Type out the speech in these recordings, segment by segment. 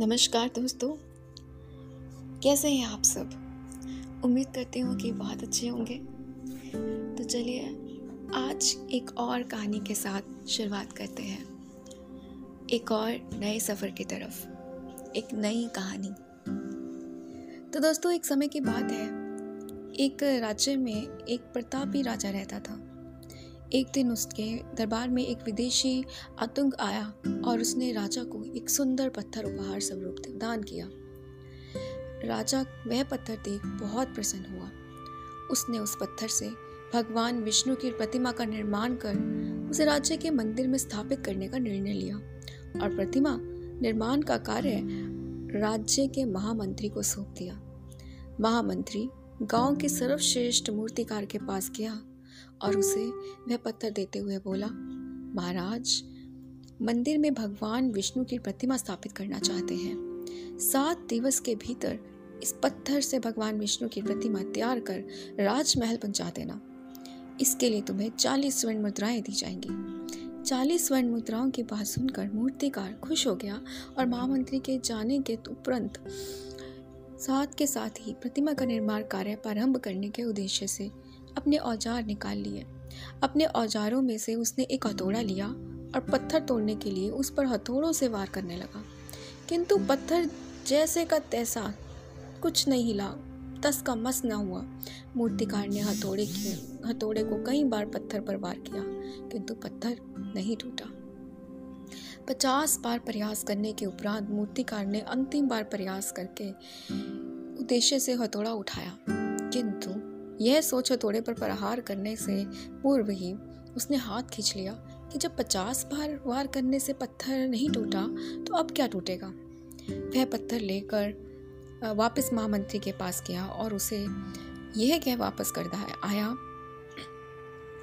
नमस्कार दोस्तों। कैसे हैं आप सब? उम्मीद करती हूँ कि बहुत अच्छे होंगे। तो चलिए, आज एक और कहानी के साथ शुरुआत करते हैं। एक और नए सफ़र की तरफ़। एक नई कहानी। तो दोस्तों, एक समय की बात है। एक राज्य में एक प्रतापी राजा रहता था। एक दिन उसके दरबार में एक विदेशी आतंक आया और उसने राजा को एक सुंदर पत्थर उपहार स्वरूप दान किया। राजा वह पत्थर देख बहुत प्रसन्न हुआ। उसने उस पत्थर से भगवान विष्णु की प्रतिमा का निर्माण कर उसे राज्य के मंदिर में स्थापित करने का निर्णय लिया और प्रतिमा निर्माण का कार्य राज्य के महामंत्री को सौंप दिया। महामंत्री गाँव के सर्वश्रेष्ठ मूर्तिकार के पास गया और उसे वह पत्थर देते हुए बोला, महाराज, मंदिर में भगवान विष्णु की प्रतिमा स्थापित करना चाहते हैं। सात दिवस के भीतर इस पत्थर से भगवान विष्णु की प्रतिमा तैयार कर राजमहल पहुँचा देना। इसके लिए तुम्हें चालीस स्वर्ण मुद्राएँ दी जाएँगी। चालीस स्वर्ण मुद्राओं की बात सुनकर मूर्तिकार खुश हो गया और महामंत्री के जाने के उपरंत साथ के साथ ही प्रतिमा का निर्माण कार्य प्रारंभ करने के उद्देश्य से अपने औज़ार निकाल लिए। अपने औजारों में से उसने एक हथौड़ा लिया और पत्थर तोड़ने के लिए उस पर हथौड़ों से वार करने लगा। किंतु पत्थर जैसे का तैसा कुछ नहीं हिला तस का मस न हुआ। मूर्तिकार ने हथौड़े की हथौड़े को कई बार पत्थर पर वार किया, किंतु पत्थर नहीं टूटा। पचास बार प्रयास करने के उपरांत मूर्तिकार ने अंतिम बार प्रयास करके उद्देश्य से हथौड़ा उठाया, किंतु यह सोच हथौड़े पर प्रहार करने से पूर्व ही उसने हाथ खींच लिया कि जब पचास बार वार करने से पत्थर नहीं टूटा तो अब क्या टूटेगा? वह पत्थर लेकर वापस महामंत्री के पास गया और उसे यह कह वापस कर आया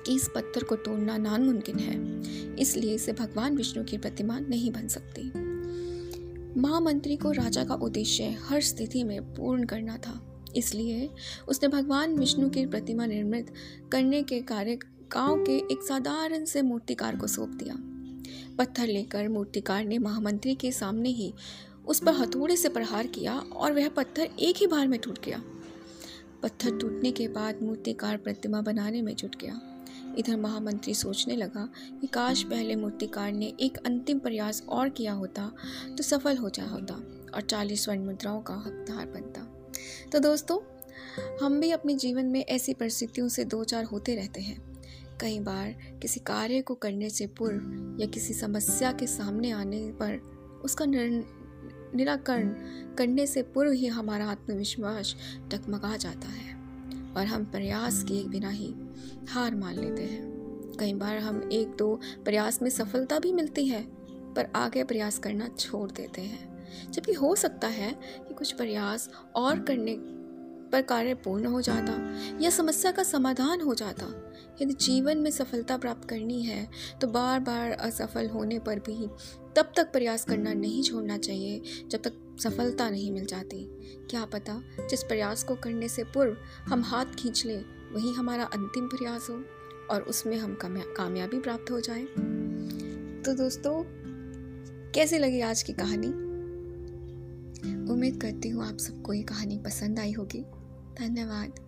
कि इस पत्थर को तोड़ना नामुमकिन है, इसलिए इसे भगवान विष्णु की प्रतिमा नहीं बन सकती। महामंत्री को राजा का उद्देश्य हर स्थिति में पूर्ण करना था। इसलिए उसने भगवान विष्णु की प्रतिमा निर्मित करने के कार्य, गाँव के एक साधारण से मूर्तिकार को सौंप दिया। पत्थर लेकर मूर्तिकार ने महामंत्री के सामने ही उस पर हथौड़े से प्रहार किया और वह पत्थर एक ही बार में टूट गया। पत्थर टूटने के बाद मूर्तिकार प्रतिमा बनाने में जुट गया। इधर महामंत्री सोचने लगा कि काश पहले मूर्तिकार ने एक अंतिम प्रयास और किया होता तो सफल हो जाता होता और चालीस स्वर्ण मुद्राओं का हकदार बनता। तो दोस्तों, हम भी अपने जीवन में ऐसी परिस्थितियों से दो चार होते रहते हैं। कई बार किसी कार्य को करने से पूर्व या किसी समस्या के सामने आने पर उसका निराकरण करने से पूर्व ही हमारा आत्मविश्वास टकमगा जाता है और हम प्रयास किए बिना ही हार मान लेते हैं। कई बार हम एक दो प्रयास में सफलता भी मिलती है, पर आगे प्रयास करना छोड़ देते हैं। जबकि हो सकता है कि कुछ प्रयास और करने पर कार्य पूर्ण हो जाता या समस्या का समाधान हो जाता। यदि जीवन में सफलता प्राप्त करनी है तो बार बार असफल होने पर भी तब तक प्रयास करना नहीं छोड़ना चाहिए, जब तक सफलता नहीं मिल जाती। क्या पता जिस प्रयास को करने से पूर्व हम हाथ खींच लें, वही हमारा अंतिम प्रयास हो और उसमें हम कामयाबी प्राप्त हो जाए। तो दोस्तों, कैसी लगी आज की कहानी? उम्मीद करती हूँ आप सबको ये कहानी पसंद आई होगी। धन्यवाद।